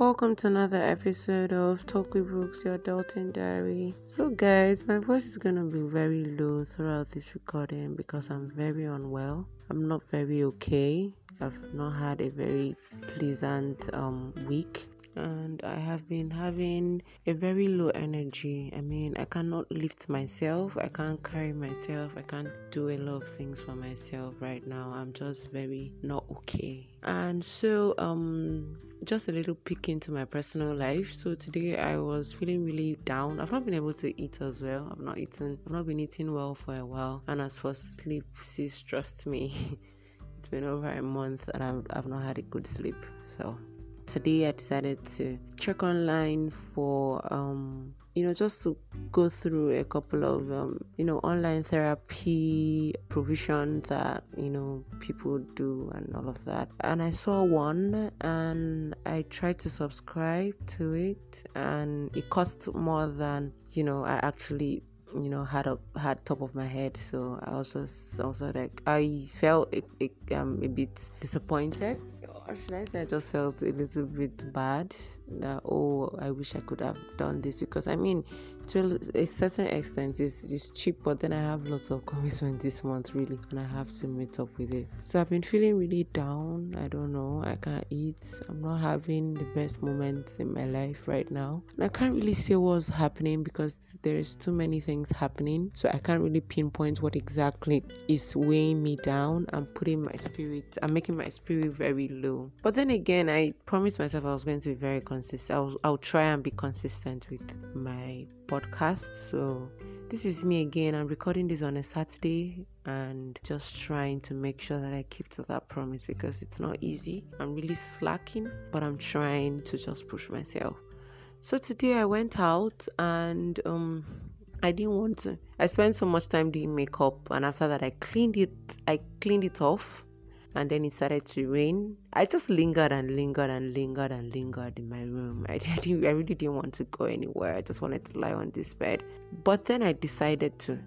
Welcome to another episode of Talk with Brooks, your adulting diary. So, guys, my voice is going to be very low throughout this recording because I'm very unwell. I'm not very okay. I've not had a very pleasant um, week and I have been having a very low energy. I mean, I cannot lift myself, I can't carry myself, I can't do a lot of things for myself right now. I'm just very not okay. And so, um, just a little peek into my personal life. So today I was feeling really down. I've not been able to eat as well. I've not eaten. I've not been eating well for a while. And as for sleep, sis, trust me, it's been over a month and I've, I've not had a good sleep. So today I decided to check online for um you know just to go through a couple of um, you know online therapy provision that you know people do and all of that. And i saw one and i tried to subscribe to it and it cost more than you know i actually you know had a had top of my head. So i also also like i felt it, it, um, a bit disappointed or should I say? I just felt a little bit bad that oh I wish I could have done this because I mean to a certain extent it's, it's cheap but then I have lots of commitment this month really and I have to meet up with it. So I've been feeling really down. I don't know. I can't eat. I'm not having the best moments in my life right now. And I can't really say what's happening because there is too many things happening. So I can't really pinpoint what exactly is weighing me down. And putting my spirit i'm making my spirit very low. But then again I promised myself I was going to be very consistent I'll, I'll try and be consistent with my podcast. So, this is me again. I'm recording this on a Saturday and just trying to make sure that I keep to that promise because it's not easy. I'm really slacking, but I'm trying to just push myself. So, today I went out and um, I didn't want to. I spent so much time doing makeup, and after that, I cleaned it. I cleaned it off and then it started to rain. I just lingered and lingered and lingered and lingered in my room. I didn't, I really didn't want to go anywhere. I just wanted to lie on this bed. But then I decided to.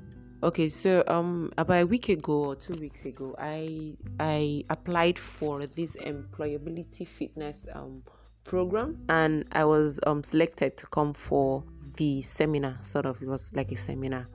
Okay, so um, about a week ago or two weeks ago, I I applied for this employability fitness um program, and I was um selected to come for the seminar. Sort of, it was like a seminar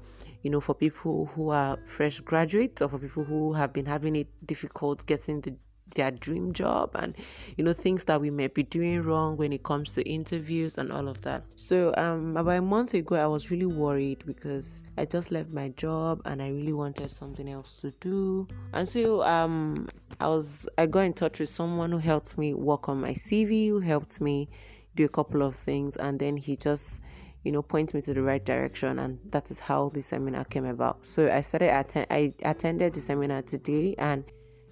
you know, for people who are fresh graduates or for people who have been having it difficult getting the their dream job and you know things that we may be doing wrong when it comes to interviews and all of that. So um about a month ago i was really worried because i just left my job and i really wanted something else to do. And so um i was i got in touch with someone who helped me work on my cv who helped me do a couple of things and then he just you know, point me to the right direction. And that is how the seminar came about. So I started, atten- I attended the seminar today and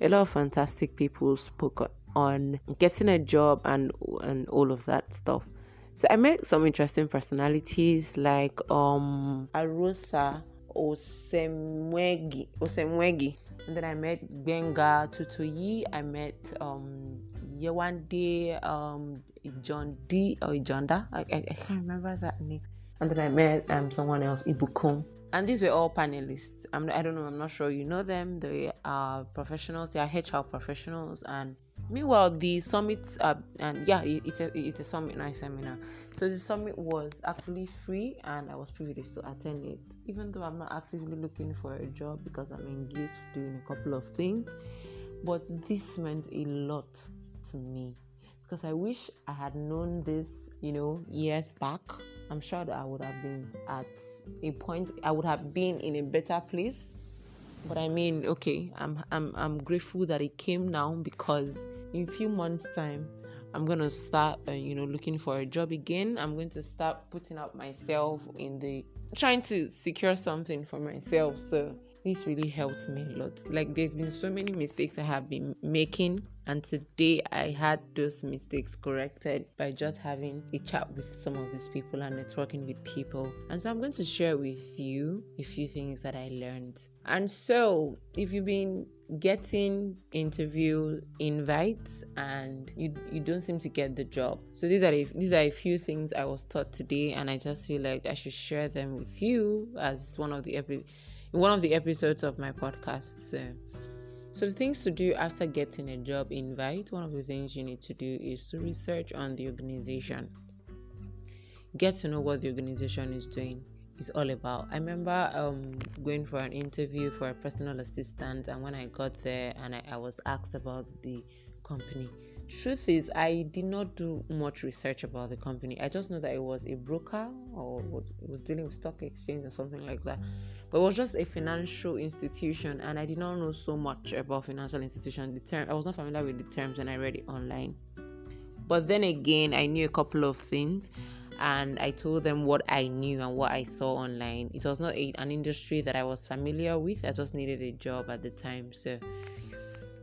a lot of fantastic people spoke on getting a job and, and all of that stuff. So I met some interesting personalities like um Arosa Osemwegi Osemwegi. And then I met Benga Tutuyi. I met um Yewande um John D or Ijonda. I, I, I can't remember that name. And then I met um someone else, Ibukum. And these were all panelists. I'm, I don't know, I'm not sure you know them. They are professionals, they are HR professionals. And meanwhile, the summit, uh, and yeah, it, it's, a, it's a summit nice seminar. So the summit was actually free, and I was privileged to attend it, even though I'm not actively looking for a job because I'm engaged doing a couple of things. But this meant a lot to me because I wish I had known this, you know, years back. I'm sure that I would have been at a point, I would have been in a better place. But I mean, okay, I'm I'm I'm grateful that it came now because in a few months' time, I'm gonna start, uh, you know, looking for a job again. I'm going to start putting out myself in the trying to secure something for myself. So this really helped me a lot. Like there's been so many mistakes I have been making, and today I had those mistakes corrected by just having a chat with some of these people and networking with people. And so I'm going to share with you a few things that I learned. And so if you've been getting interview invites and you you don't seem to get the job so these are a, these are a few things i was taught today and i just feel like i should share them with you as one of the episodes one of the episodes of my podcast. So, So, the things to do after getting a job invite, one of the things you need to do is to research on the organization. Get to know what the organization is doing is all about. I remember um, going for an interview for a personal assistant, and when I got there and I, I was asked about the company, truth is i did not do much research about the company i just know that it was a broker or was dealing with stock exchange or something like that but it was just a financial institution and i did not know so much about financial institution the term i was not familiar with the terms and i read it online but then again i knew a couple of things and I told them what I knew and what I saw online. It was not a, an industry that I was familiar with. I just needed a job at the time. So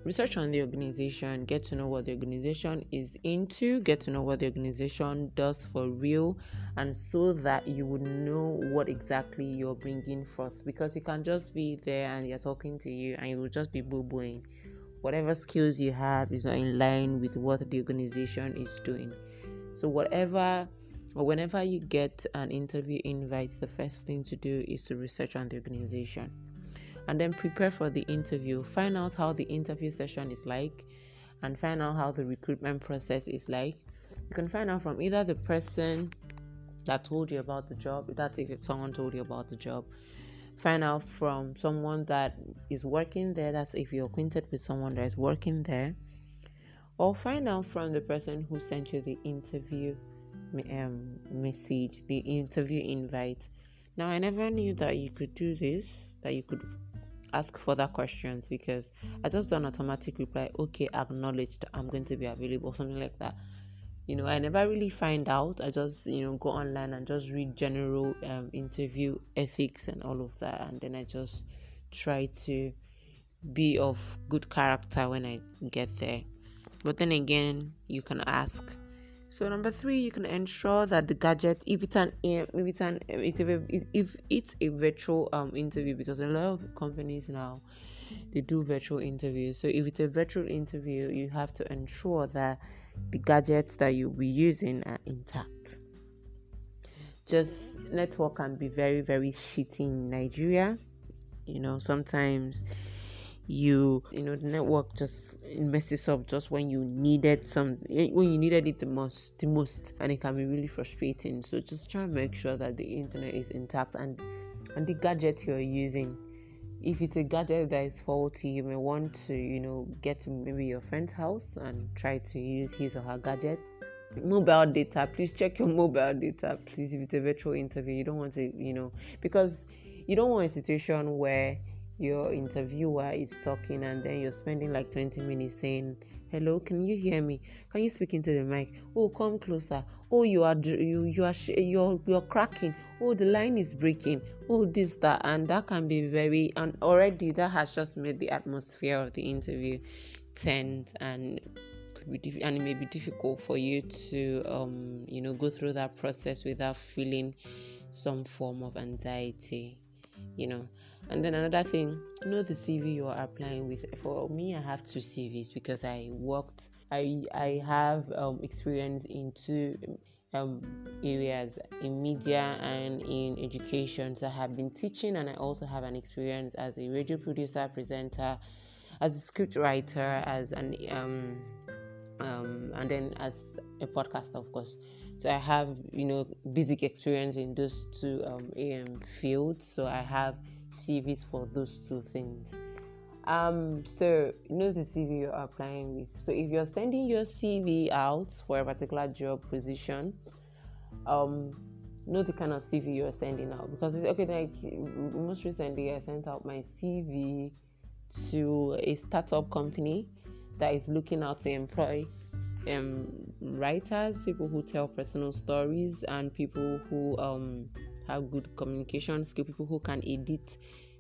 research on the organization, get to know what the organization is into, get to know what the organization does for real, and so that you would know what exactly you're bringing forth. Because you can just be there and they're talking to you and you will just be boo booing. Whatever skills you have is not in line with what the organization is doing. So, whatever or whenever you get an interview invite, the first thing to do is to research on the organization and then prepare for the interview. Find out how the interview session is like and find out how the recruitment process is like. You can find out from either the person that told you about the job, that's if someone told you about the job. Find out from someone that is working there, that's if you're acquainted with someone that is working there. Or find out from the person who sent you the interview um, message, the interview invite. Now, I never knew that you could do this, that you could ask further questions because I just done automatic reply, okay, acknowledged, I'm going to be available, something like that. You know, I never really find out. I just, you know, go online and just read general um, interview ethics and all of that. And then I just try to be of good character when I get there. But then again, you can ask so number three, you can ensure that the gadget, if it's an if it's an if if it's a virtual um interview, because a lot of companies now they do virtual interviews. So if it's a virtual interview, you have to ensure that the gadgets that you'll be using are intact. Just network can be very very shitty in Nigeria. You know sometimes you you know the network just messes up just when you needed some eh, when you needed it the most the most. And it can be really frustrating. So just try and make sure that the internet is intact and and the gadget you're using. If it's a gadget that is faulty you may want to you know get to maybe your friend's house and try to use his or her gadget. Mobile data please check your mobile data please. If it's a virtual interview you don't want to you know because you don't want a situation where your interviewer is talking and then you're spending like 20 minutes saying hello can you hear me? Can you speak into the mic? Oh come closer. Oh you are you you are you're you're cracking. Oh the line is breaking. Oh this that. And that can be very and already that has just made the atmosphere of the interview tense and could be diff- and it may be difficult for you to um you know go through that process without feeling some form of anxiety you know and then another thing, you know the CV you are applying with. For me, I have two CVs because I worked. I I have um, experience in two um, areas in media and in education. So I have been teaching, and I also have an experience as a radio producer, presenter, as a script writer, as an um, um, and then as a podcaster, of course. So I have you know basic experience in those two um, fields. So I have CVs for those two things. Um, so you know the CV you're applying with. So if you're sending your CV out for a particular job position, um, know the kind of CV you're sending out because it's okay. Like most recently, I sent out my CV to a startup company that is looking out to employ um, writers, people who tell personal stories, and people who um, have good communication skill, people who can edit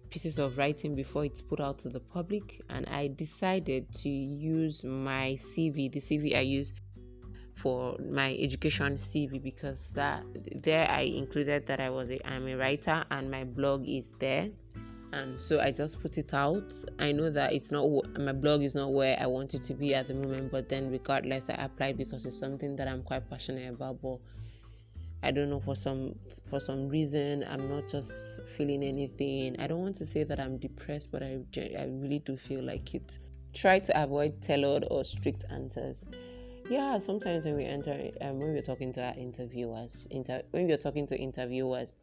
pieces of writing before it's put out to the public. And I decided to use my CV, the CV I use for my education CV because that there I included that I was a I'm a writer and my blog is there and so I just put it out. I know that it's not my blog is not where I want it to be at the moment, but then regardless, I apply because it's something that I'm quite passionate about. But I don't know for some for some reason I'm not just feeling anything. I don't want to say that I'm depressed, but I I really do feel like it. try to avoid tailored or strict answers. Yeah, sometimes when we enter, um, when we're talking to our interviewers, inter- when we're talking to interviewers,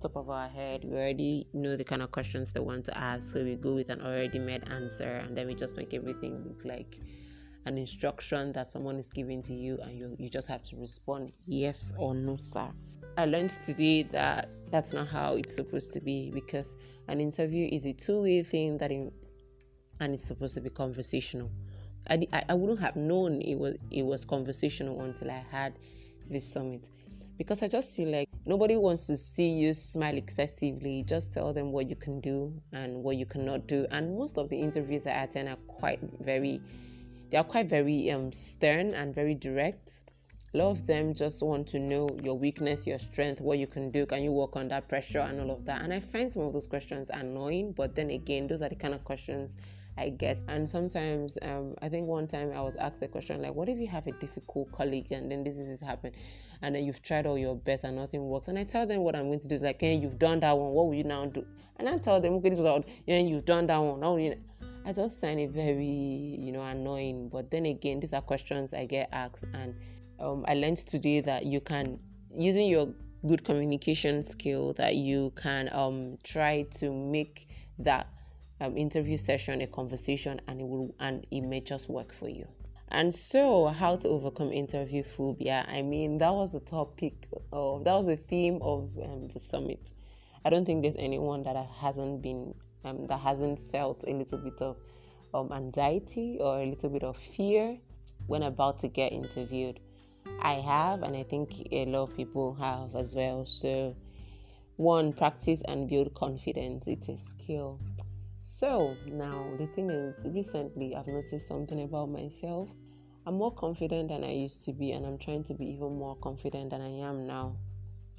top of our head, we already know the kind of questions they want to ask, so we go with an already made answer, and then we just make everything look like an instruction that someone is giving to you, and you you just have to respond yes or no, sir. I learned today that that's not how it's supposed to be because an interview is a two-way thing that in, and it's supposed to be conversational. I, I wouldn't have known it was it was conversational until I had this summit because I just feel like nobody wants to see you smile excessively. Just tell them what you can do and what you cannot do. And most of the interviews I attend are quite very, they are quite very um, stern and very direct. A lot of them just want to know your weakness, your strength, what you can do. Can you work under pressure and all of that? And I find some of those questions annoying, but then again, those are the kind of questions I get. And sometimes, um, I think one time I was asked a question like, "What if you have a difficult colleague and then this is happening, and then you've tried all your best and nothing works?" And I tell them what I'm going to do is like, "Hey, you've done that one. What will you now do?" And I tell them, "Okay, this is what yeah, you've done that one. Now you." I just find it very, you know, annoying. But then again, these are questions I get asked, and um, I learned today that you can using your good communication skill that you can um, try to make that um, interview session, a conversation, and it will and it may just work for you. And so, how to overcome interview phobia? I mean, that was the topic of that was the theme of um, the summit. I don't think there's anyone that hasn't been um, that hasn't felt a little bit of um, anxiety or a little bit of fear when about to get interviewed. I have, and I think a lot of people have as well. So, one, practice and build confidence. It's a skill. So now the thing is, recently I've noticed something about myself. I'm more confident than I used to be, and I'm trying to be even more confident than I am now.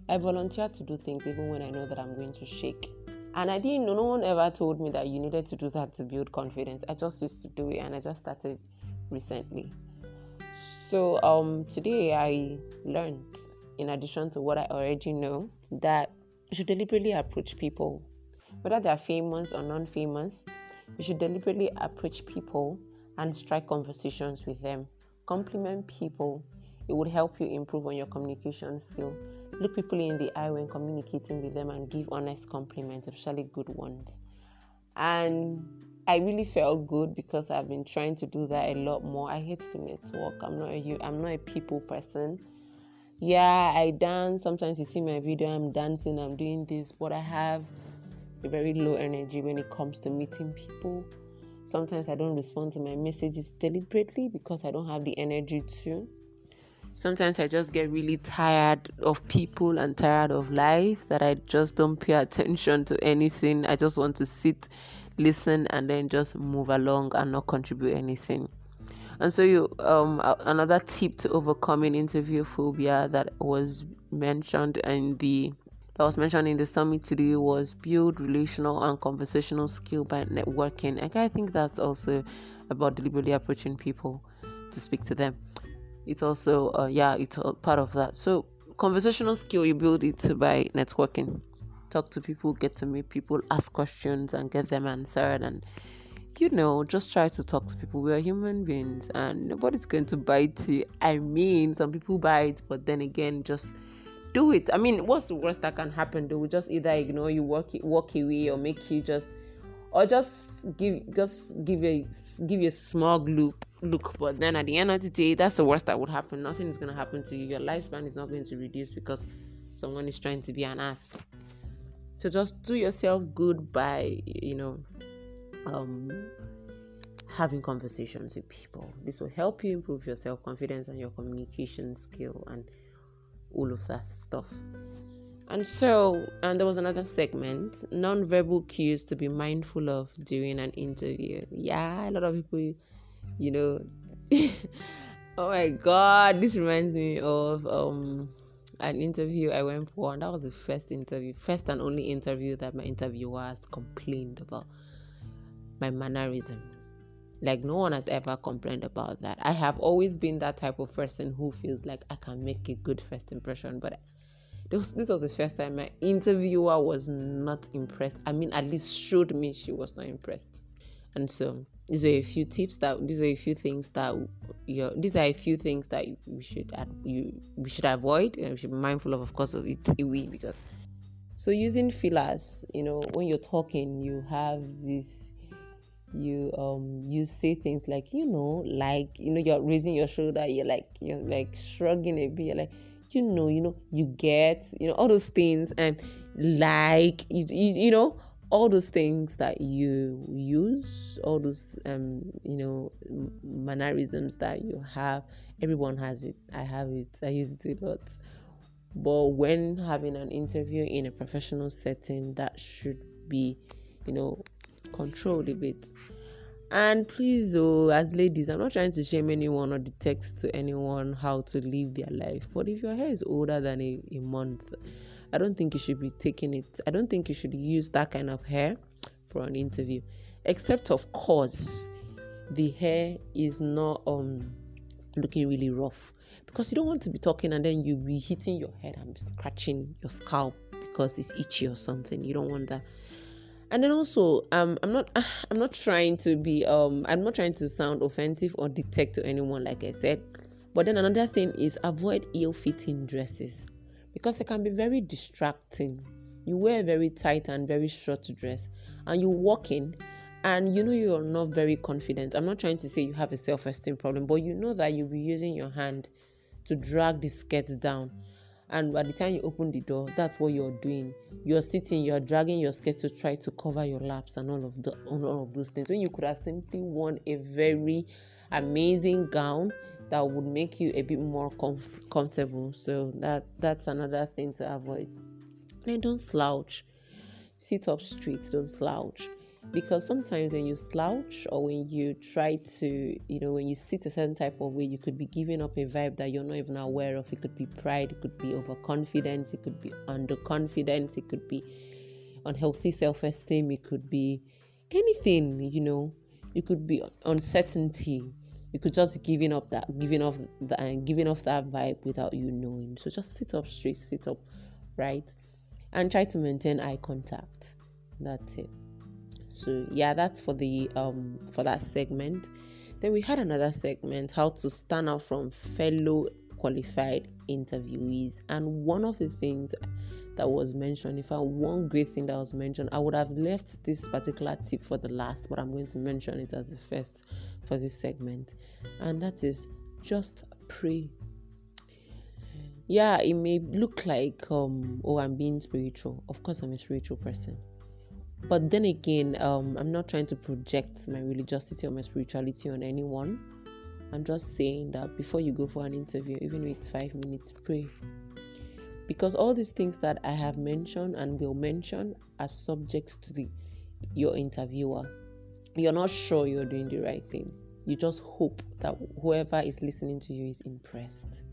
I volunteer to do things even when I know that I'm going to shake. And I didn't know, no one ever told me that you needed to do that to build confidence. I just used to do it, and I just started recently. So um, today I learned, in addition to what I already know, that you should deliberately approach people whether they are famous or non famous, you should deliberately approach people and strike conversations with them. Compliment people, it would help you improve on your communication skill. Look people in the eye when communicating with them and give honest compliments, especially good ones. And I really felt good because I've been trying to do that a lot more. I hate to network. I'm not a I'm not a people person. Yeah, I dance. Sometimes you see my video, I'm dancing, I'm doing this, but I have a very low energy when it comes to meeting people. Sometimes I don't respond to my messages deliberately because I don't have the energy to. Sometimes I just get really tired of people and tired of life that I just don't pay attention to anything. I just want to sit, listen, and then just move along and not contribute anything. And so, you um, another tip to overcoming interview phobia that was mentioned in the that was mentioned in the summit today was build relational and conversational skill by networking. And I think that's also about deliberately approaching people to speak to them. It's also, uh, yeah, it's part of that. So, conversational skill, you build it by networking. Talk to people, get to meet people, ask questions, and get them answered. And you know, just try to talk to people. We are human beings, and nobody's going to bite you. I mean, some people bite, but then again, just do it. I mean, what's the worst that can happen? They will just either ignore you, walk walk away, or make you just, or just give just give a give you a smug look look. But then at the end of the day, that's the worst that would happen. Nothing is gonna happen to you. Your lifespan is not going to reduce because someone is trying to be an ass. So just do yourself good by you know, um, having conversations with people. This will help you improve your self confidence and your communication skill and all of that stuff. And so, and there was another segment, non-verbal cues to be mindful of during an interview. Yeah, a lot of people, you know, oh my god, this reminds me of um an interview I went for, and that was the first interview, first and only interview that my interviewers complained about my mannerism. Like no one has ever complained about that. I have always been that type of person who feels like I can make a good first impression, but this, this was the first time my interviewer was not impressed. I mean, at least showed me she was not impressed. And so these are a few tips that these are a few things that you these are a few things that we should you we should avoid and we should be mindful of of course of it we because so using fillers you know when you're talking you have this you um you say things like you know like you know you're raising your shoulder you're like you're like shrugging a bit you're like you know you know you get you know all those things and like you, you, you know all those things that you use, all those um, you know mannerisms that you have, everyone has it. I have it. I use it a lot. But when having an interview in a professional setting, that should be, you know, controlled a bit. And please, though, as ladies, I'm not trying to shame anyone or dictate to anyone how to live their life. But if your hair is older than a, a month, I don't think you should be taking it. I don't think you should use that kind of hair for an interview, except of course the hair is not um looking really rough because you don't want to be talking and then you be hitting your head and scratching your scalp because it's itchy or something. You don't want that. And then also, um, I'm not, I'm not trying to be, um, I'm not trying to sound offensive or detect to anyone, like I said. But then another thing is avoid ill-fitting dresses because it can be very distracting. You wear a very tight and very short dress and you walk in and you know you're not very confident. I'm not trying to say you have a self esteem problem, but you know that you'll be using your hand to drag the skirt down. And by the time you open the door, that's what you're doing. You're sitting, you're dragging your skirt to try to cover your laps and all of the all of those things. When you could have simply worn a very amazing gown that would make you a bit more comf- comfortable. So that that's another thing to avoid. And don't slouch. Sit up straight. Don't slouch. Because sometimes when you slouch or when you try to, you know, when you sit a certain type of way, you could be giving up a vibe that you're not even aware of. It could be pride, it could be overconfidence, it could be underconfidence, it could be unhealthy self esteem, it could be anything, you know, it could be uncertainty. You could just giving up that giving off that and uh, giving off that vibe without you knowing. So just sit up straight sit up right? And try to maintain eye contact. That's it so yeah that's for the um for that segment then we had another segment how to stand out from fellow qualified interviewees and one of the things that was mentioned, if I one great thing that was mentioned, I would have left this particular tip for the last, but I'm going to mention it as the first for this segment, and that is just pray. Yeah, it may look like um oh I'm being spiritual. Of course, I'm a spiritual person, but then again, um, I'm not trying to project my religiosity or my spirituality on anyone. I'm just saying that before you go for an interview, even if it's five minutes, pray because all these things that I have mentioned and will mention are subjects to the your interviewer. You're not sure you're doing the right thing. You just hope that whoever is listening to you is impressed.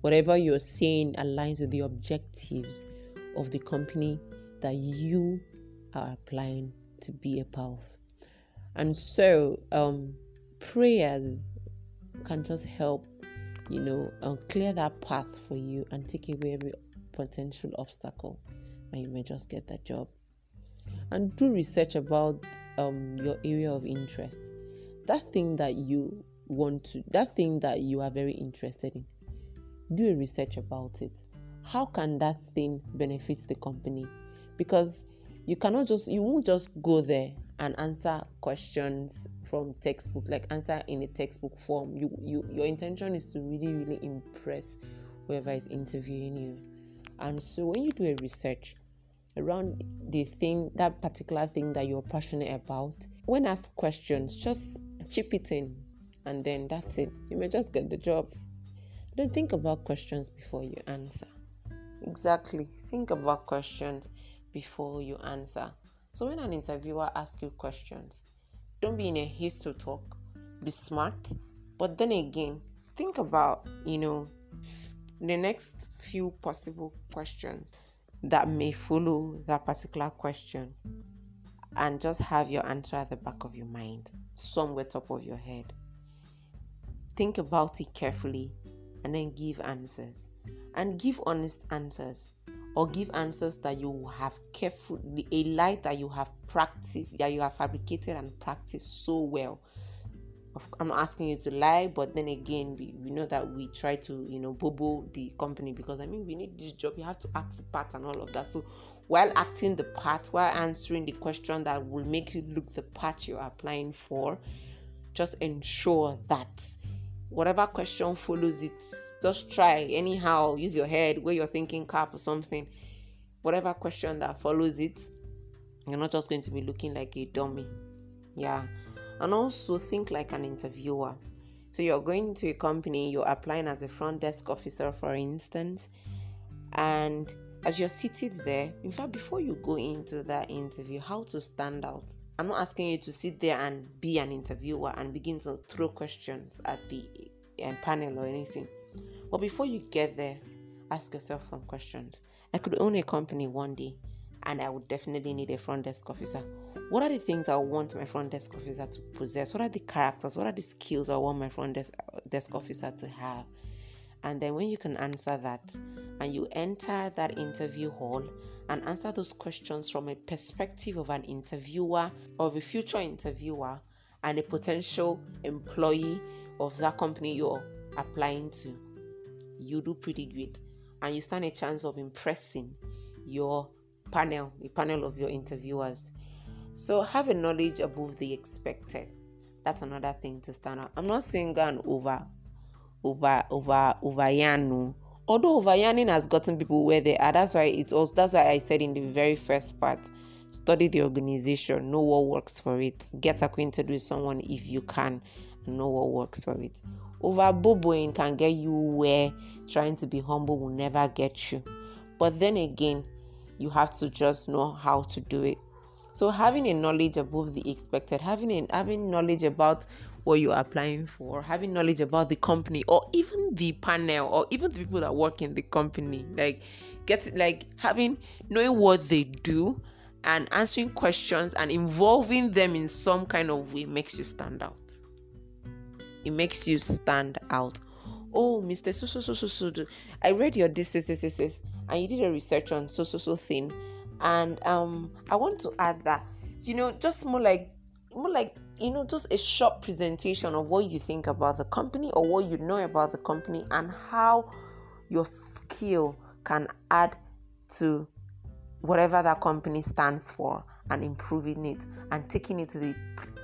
Whatever you're saying aligns with the objectives of the company that you are applying to be a of. And so, um, prayers can just help, you know, uh, clear that path for you and take away every potential obstacle and you may just get that job. And do research about um, your area of interest. That thing that you want to, that thing that you are very interested in, do a research about it. How can that thing benefit the company? Because you cannot just, you won't just go there and answer questions from textbook, like answer in a textbook form. You, you, your intention is to really, really impress whoever is interviewing you. And so when you do a research around the thing, that particular thing that you're passionate about, when asked questions, just chip it in and then that's it. You may just get the job. don't think about questions before you answer. Exactly. Think about questions before you answer. So when an interviewer asks you questions, don't be in a haste to talk. Be smart. But then again, think about, you know, the next few possible questions that may follow that particular question and just have your answer at the back of your mind, somewhere top of your head. Think about it carefully and then give answers. And give honest answers. Or give answers that you have carefully a lie that you have practiced that you have fabricated and practiced so well I'm asking you to lie, but then again, we, we know that we try to, you know, bobo the company because I mean, we need this job. You have to act the part and all of that. So, while acting the part, while answering the question that will make you look the part you're applying for, just ensure that whatever question follows it, just try anyhow, use your head, wear your thinking cap or something. Whatever question that follows it, you're not just going to be looking like a dummy. Yeah and also think like an interviewer. So you're going to a company, you're applying as a front desk officer, for instance, and as you're seated there, in fact, before you go into that interview, how to stand out. I'm not asking you to sit there and be an interviewer and begin to throw questions at the um, panel or anything. But before you get there, ask yourself some questions. I could own a company one day and I would definitely need a front desk officer. What are the things I want my front desk officer to possess? What are the characters? What are the skills I want my front desk, desk officer to have? And then when you can answer that and you enter that interview hall and answer those questions from a perspective of an interviewer, of a future interviewer, and a potential employee of that company you're applying to, you do pretty great. And you stand a chance of impressing your panel, the panel of your interviewers. So have a knowledge above the expected. That's another thing to stand out. I'm not saying go and over, over, over, over yanu. Although over yanning has gotten people where they are. That's why it's also that's why I said in the very first part, study the organization, know what works for it, get acquainted with someone if you can, know what works for it. Over boboing can get you where trying to be humble will never get you. But then again, you have to just know how to do it. So having a knowledge above the expected, having a, having knowledge about what you're applying for, having knowledge about the company or even the panel or even the people that work in the company, like get like having knowing what they do and answering questions and involving them in some kind of way makes you stand out. It makes you stand out. Oh, Mr. So so so so so. I read your this this this this and you did a research on so so so thing and um i want to add that you know just more like more like you know just a short presentation of what you think about the company or what you know about the company and how your skill can add to whatever that company stands for and improving it and taking it to the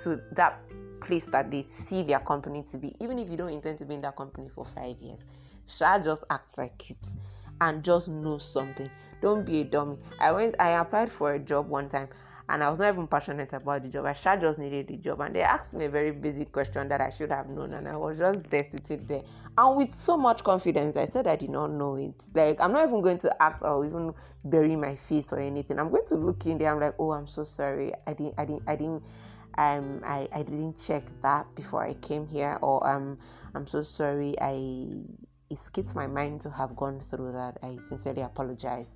to that place that they see their company to be even if you don't intend to be in that company for five years shall just act like it and just know something. Don't be a dummy. I went, I applied for a job one time and I was not even passionate about the job. I shall just needed the job, and they asked me a very basic question that I should have known, and I was just there sitting there, and with so much confidence, I said I did not know it. Like I'm not even going to act or even bury my face or anything. I'm going to look in there. I'm like, oh, I'm so sorry. I didn't, I didn't, I didn't. Um, I, I didn't check that before I came here, or um, I'm so sorry. I it skipped my mind to have gone through that. I sincerely apologize.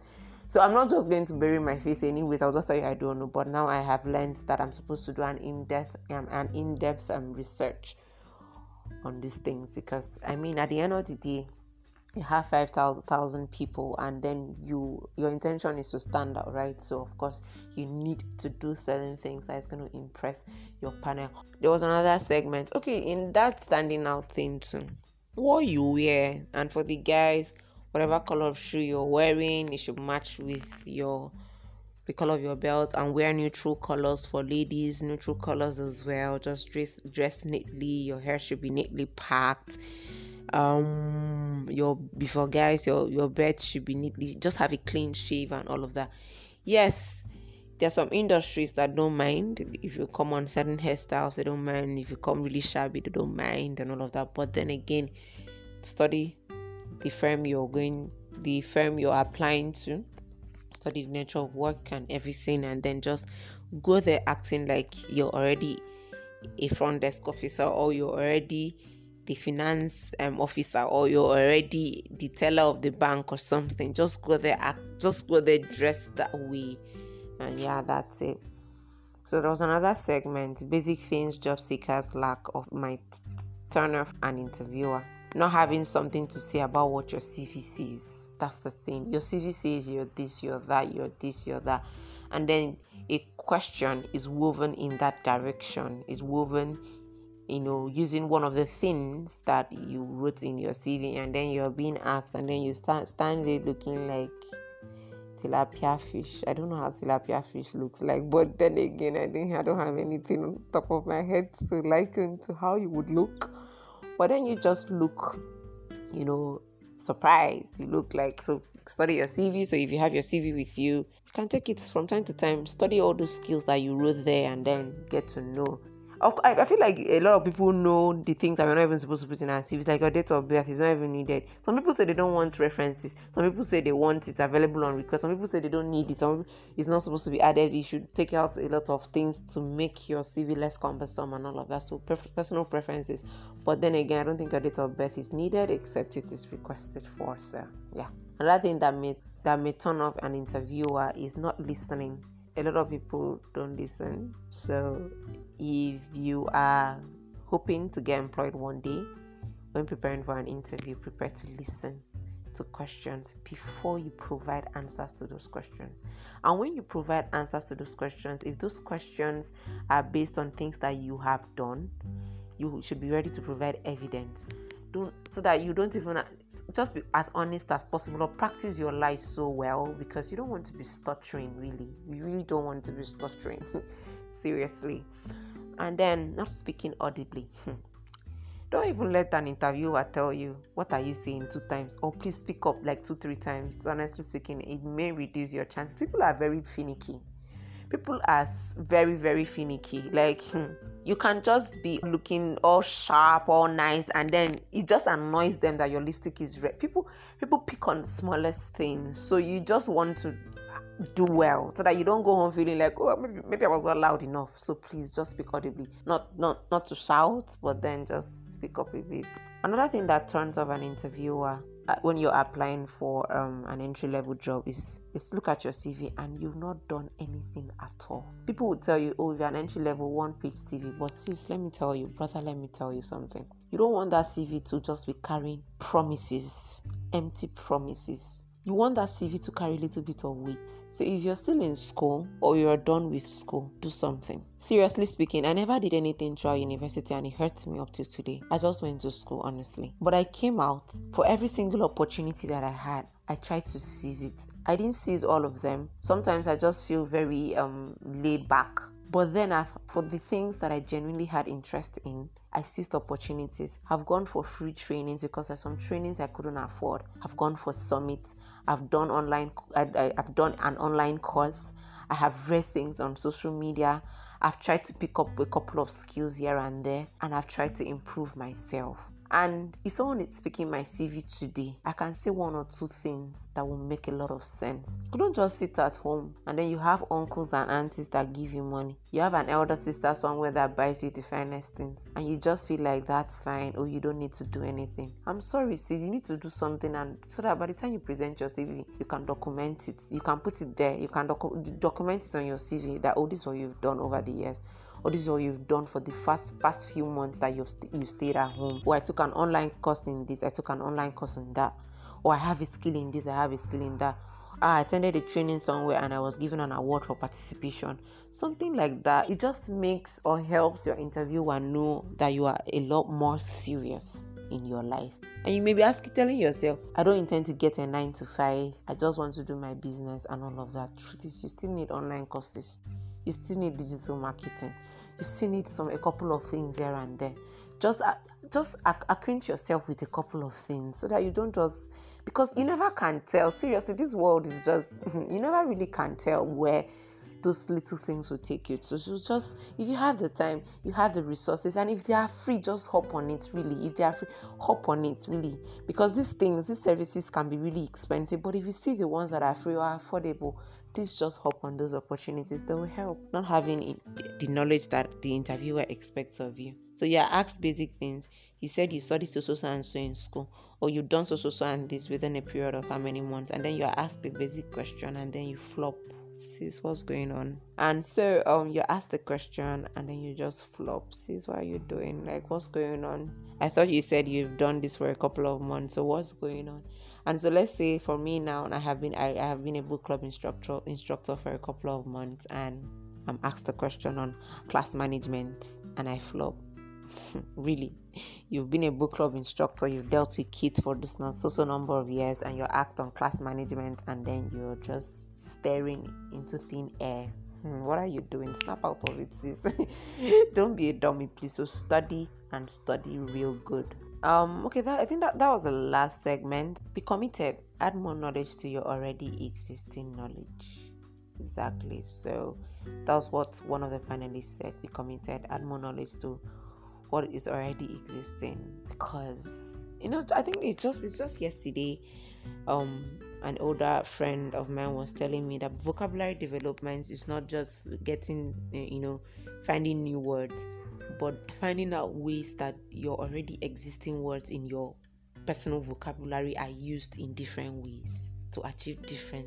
So I'm not just going to bury my face anyways. I'll just tell you I don't know. But now I have learned that I'm supposed to do an in-depth um, an in-depth um, research on these things because I mean at the end of the day you have 5,000 people and then you your intention is to stand out right? So of course you need to do certain things that is going to impress your panel. There was another segment. Okay in that standing out thing too what you wear and for the guys whatever color of shoe you're wearing it should match with your the color of your belt and wear neutral colors for ladies neutral colors as well. Just dress dress neatly. Your hair should be neatly packed um your before guys your your bed should be neatly just have a clean shave and all of that yes there are some industries that don't mind if you come on certain hairstyles, they don't mind. If you come really shabby, they don't mind, and all of that. But then again, study the firm you're going, the firm you're applying to, study the nature of work and everything, and then just go there acting like you're already a front desk officer or you're already the finance um, officer or you're already the teller of the bank or something. Just go there, just go there dressed that way and yeah that's it so there was another segment basic things job seekers lack of my turn off an interviewer not having something to say about what your cv says That's the thing. Your CV says you're this, you're that, you're this, you're that. And then a question is woven in that direction, is woven, you know, using one of the things that you wrote in your CV, and then you're being asked, and then you start stand looking like tilapia fish. I don't know how tilapia fish looks like, but then again, I think I don't have anything on top of my head to liken to how you would look. But then you just look, you know, surprised. You look like so. Study your CV. So if you have your CV with you, you can take it from time to time. Study all those skills that you wrote there, and then get to know I feel like a lot of people know the things that we're not even supposed to put in our CVs, like your date of birth is not even needed. Some people say they don't want references. Some people say they want it available on request. Some people say they don't need it. Some it's not supposed to be added. You should take out a lot of things to make your CV less cumbersome and all of that. So personal preferences. But then again, I don't think your date of birth is needed except it is requested for. So yeah. Another thing that may that may turn off an interviewer is not listening a lot of people don't listen. So, if you are hoping to get employed one day, when preparing for an interview, prepare to listen to questions before you provide answers to those questions. And when you provide answers to those questions, if those questions are based on things that you have done, you should be ready to provide evidence don't so that you don't even just be as honest as possible or practice your lies so well because you don't want to be stuttering really. You really don't want to be stuttering seriously. And then not speaking audibly. Don't even let an interviewer tell you what are you saying two times? Or please speak up like two three times. Honestly speaking it may reduce your chance. People are very finicky people are very very finicky. Like hmm, you can just be looking all sharp all nice and then it just annoys them that your lipstick is red. People people pick on smallest things. So you just want to do well so that you don't go home feeling like oh maybe, maybe i was not loud enough. So please just speak audibly. Not not not to shout but then just speak up a bit. Another thing that turns off an interviewer when you're applying for um, an entry level job is is look at your CV and you've not done anything at all. People will tell you, oh, you're an entry level one page CV, but sis, let me tell you, brother, let me tell you something. You don't want that CV to just be carrying promises, empty promises you want that CV to carry a little bit of weight. So if you're still in school or you're done with school, do something. Seriously speaking, I never did anything throughout university and it hurt me up to today. I just went to school, honestly. But I came out for every single opportunity that I had. I tried to seize it. I didn't seize all of them. Sometimes I just feel very um, laid back. But then, I've, for the things that I genuinely had interest in, I seized opportunities. I've gone for free trainings because there's some trainings I couldn't afford. I've gone for summits. I've done online. I, have done an online course. I have read things on social media. I've tried to pick up a couple of skills here and there, and I've tried to improve myself. And if someone is speaking my CV today, I can say one or two things that will make a lot of sense. You don't just sit at home and then you have uncles and aunties that give you money. You have an elder sister somewhere that buys you the finest things, and you just feel like that's fine or you don't need to do anything. I'm sorry, sis, you need to do something, and so that by the time you present your CV, you can document it. You can put it there. You can docu- document it on your CV that oh, this is what you've done over the years or this is what you've done for the first past few months that you've st- you stayed at home or i took an online course in this i took an online course in that or i have a skill in this i have a skill in that ah, I attended a training somewhere and I was given an award for participation. Something like that. It just makes or helps your interviewer know that you are a lot more serious in your life. And you may be asking, telling yourself, I don't intend to get a nine to five. I just want to do my business and all of that. Truth is, you still need online courses you still need digital marketing you still need some a couple of things here and there just uh, just acquaint yourself with a couple of things so that you don't just because you never can tell seriously this world is just you never really can tell where those little things will take you to. So just if you have the time, you have the resources, and if they are free, just hop on it. Really, if they are free, hop on it. Really, because these things, these services can be really expensive. But if you see the ones that are free or affordable, please just hop on those opportunities. They will help. Not having the knowledge that the interviewer expects of you. So yeah, ask basic things. You said you studied so so and so in school, or you done so so so and this within a period of how many months, and then you are asked the basic question, and then you flop sis what's going on? And so um you ask the question and then you just flop sis what are you doing? Like what's going on? I thought you said you've done this for a couple of months so what's going on? And so let's say for me now i have been i, I have been a book club instructor instructor for a couple of months and i'm asked a question on class management and i flop. Really? You've been a book club instructor you've dealt with kids for this so so number of years and you act on class management and then you're just staring into thin air. Hmm, what are you doing? Snap out of it sis. Don't be a dummy please. So study and study real good. Um okay that i think that that was the last segment. Be committed. Add more knowledge to your already existing knowledge. Exactly. So that was what one of the finalists said. Be committed. Add more knowledge to what is already existing. Because you know i think it just it's just yesterday um an older friend of mine was telling me that vocabulary development is not just getting eh, you know finding new words but finding out ways that your already existing words in your personal vocabulary are used in different ways to achieve different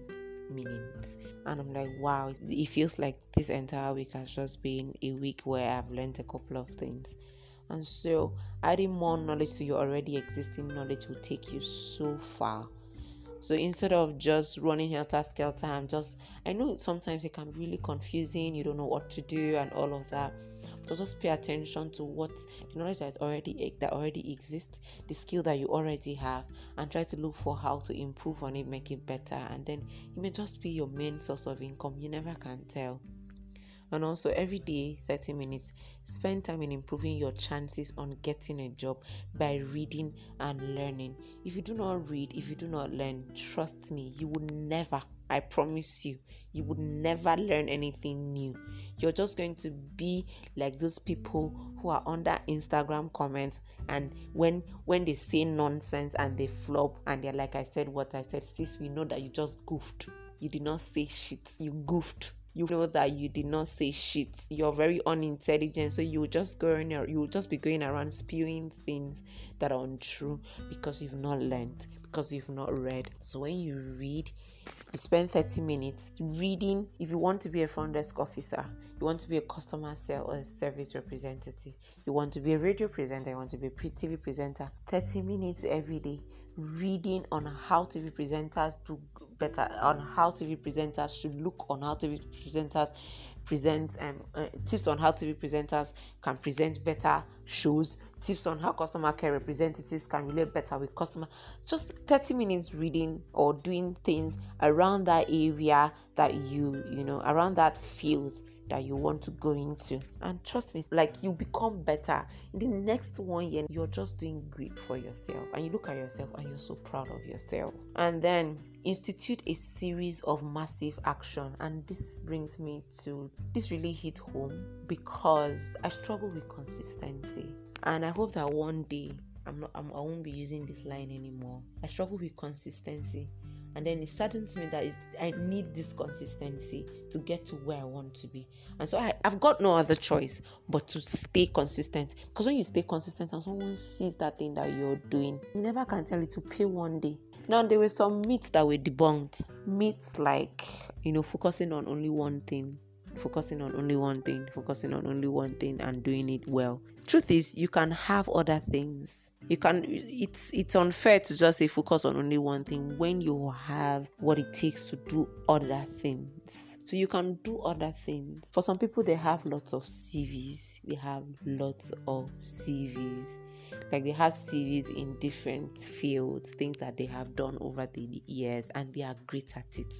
meanings. And I'm like, wow, it feels like this entire week has just been a week where I've learned a couple of things. And so, adding more knowledge to your already existing knowledge will take you so far. So instead of just running helter skelter and just, I know sometimes it can be really confusing, you don't know what to do and all of that. But just pay attention to what the knowledge that already that already exists, the skill that you already have, and try to look for how to improve on it, make it better, and then it may just be your main source of income. You never can tell and also every day 30 minutes spend time in improving your chances on getting a job by reading and learning if you do not read if you do not learn trust me you will never I promise you, you would never learn anything new. You're just going to be like those people who are under Instagram comments and when when they say nonsense and they flop and they're like I said what I said, sis, we know that you just goofed. You did not say shit. You goofed you know that you did not say shit. You're very unintelligent, so you will just go in, you will just be going around spewing things that are untrue because you've not learned, because you've not read. So when you read, you spend 30 minutes reading. If you want to be a front desk officer, you want to be a customer sale or a uh, service representative, you want to be a radio presenter, you want to be a TV presenter, 30 minutes every day reading on how TV presenters do better on how TV presenters should look on how TV presenters present um, uh, tips on how TV presenters can present better shows tips on how customer care representatives can relate better with customer. Just 30 minutes reading or doing things around that area that you you know around that field that you want to go into. And trust me, like you become better. In the next one year, you're just doing great for yourself. And you look at yourself and you're so proud of yourself. And then institute a series of massive action. And this brings me to this really hit home because I struggle with consistency. And I hope that one day I'm not I'm, I won't be using this line anymore. I struggle with consistency and then it saddens me that I need this consistency to get to where I want to be. And so I, I've got no other choice but to stay consistent. Because when you stay consistent and someone sees that thing that you're doing, you never can tell it to pay one day. Now there were some myths that were debunked. Myths like, you know, focusing on only one thing focusing on only one thing, focusing on only one thing and doing it well. Truth is, you can have other things. You can it's it's unfair to just say focus on only one thing when you have what it takes to do other things. So you can do other things. For some people they have lots of CVs. They have lots of CVs like they have CVs in different fields, things that they have done over the years, and they are great at it.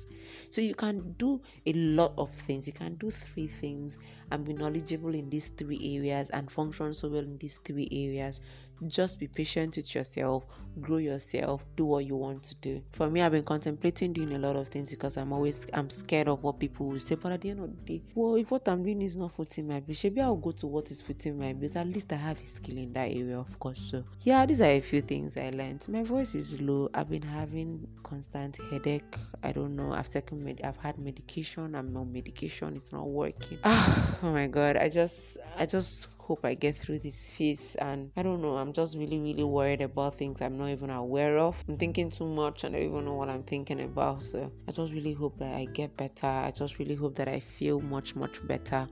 So you can do a lot of things. You can do three things and be knowledgeable in these three areas and function so well in these three areas just be patient with yourself, grow yourself, do what you want to do. For me, I've been contemplating doing a lot of things because I'm always I'm scared of what people will say. But at the end of the day, well, if what I'm doing is not footing my bills, maybe I'll go to what is footing my bills. At least I have a skill in that area, of course. So yeah, these are a few things I learned. My voice is low. I've been having constant headache. I don't know. I've taken med- I've had medication. I'm on medication. It's not working. Ah, oh my god. I just I just hope I get through this phase. And I don't know, I'm just really, really worried about things I'm not even aware of. I'm thinking too much and I don't even know what I'm thinking about. So I just really hope that I get better. I just really hope that I feel much, much better.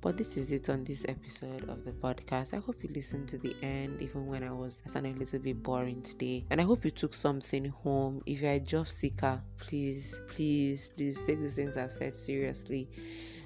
But this is it on this episode of the podcast. I hope you listened to the end, even when I was sounding a little bit boring today. And I hope you took something home. If you're a job seeker, please, please, please take these things I've said seriously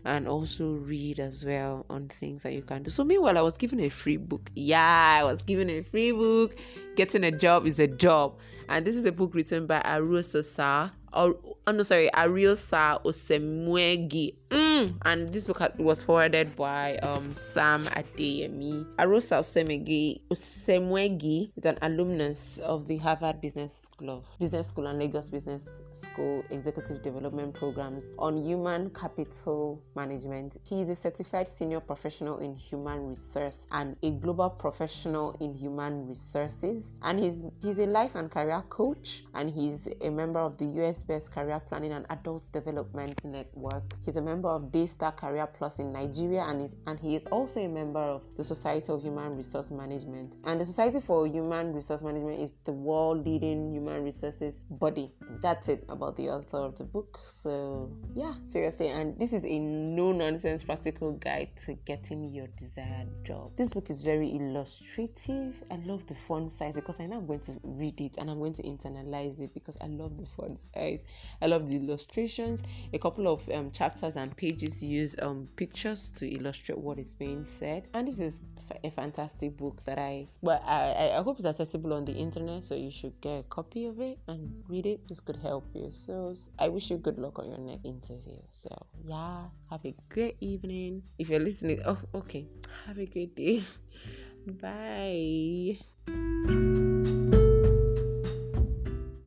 and also read as well on things that you can do. So meanwhile, I was given a free book. Yeah, I was given a free book. Getting a job is a job. And this is a book written by Arusosa or oh no sorry Ariosa Osemwegi. Mm. and this book was forwarded by um Sam Adeyemi. Ariosa Osemwegi Osemwegi is an alumnus of the Harvard Business School Business School and Lagos Business School Executive Development Programs on Human Capital Management. He is a certified senior professional in human resource and a global professional in human resources. And he's he's a life and career coach and he's a member of the US Best Career Planning and Adult Development Network. He's a member of Daystar Career Plus in Nigeria and, is, and he is also a member of the Society of Human Resource Management. And the Society for Human Resource Management is the world leading human resources body. That's it about the author of the book. So, yeah, seriously. And this is a no nonsense practical guide to getting your desired job. This book is very illustrative. I love the font size because I know I'm going to read it and I'm going to internalize it because I love the font size guys. I love the illustrations. A couple of um, chapters and pages use um, pictures to illustrate what is being said, and this is a fantastic book that I well I, I hope it's accessible on the internet, so you should get a copy of it and read it. This could help you. So I wish you good luck on your next interview. So yeah, have a great evening. If you're listening, oh okay, have a great day. Bye.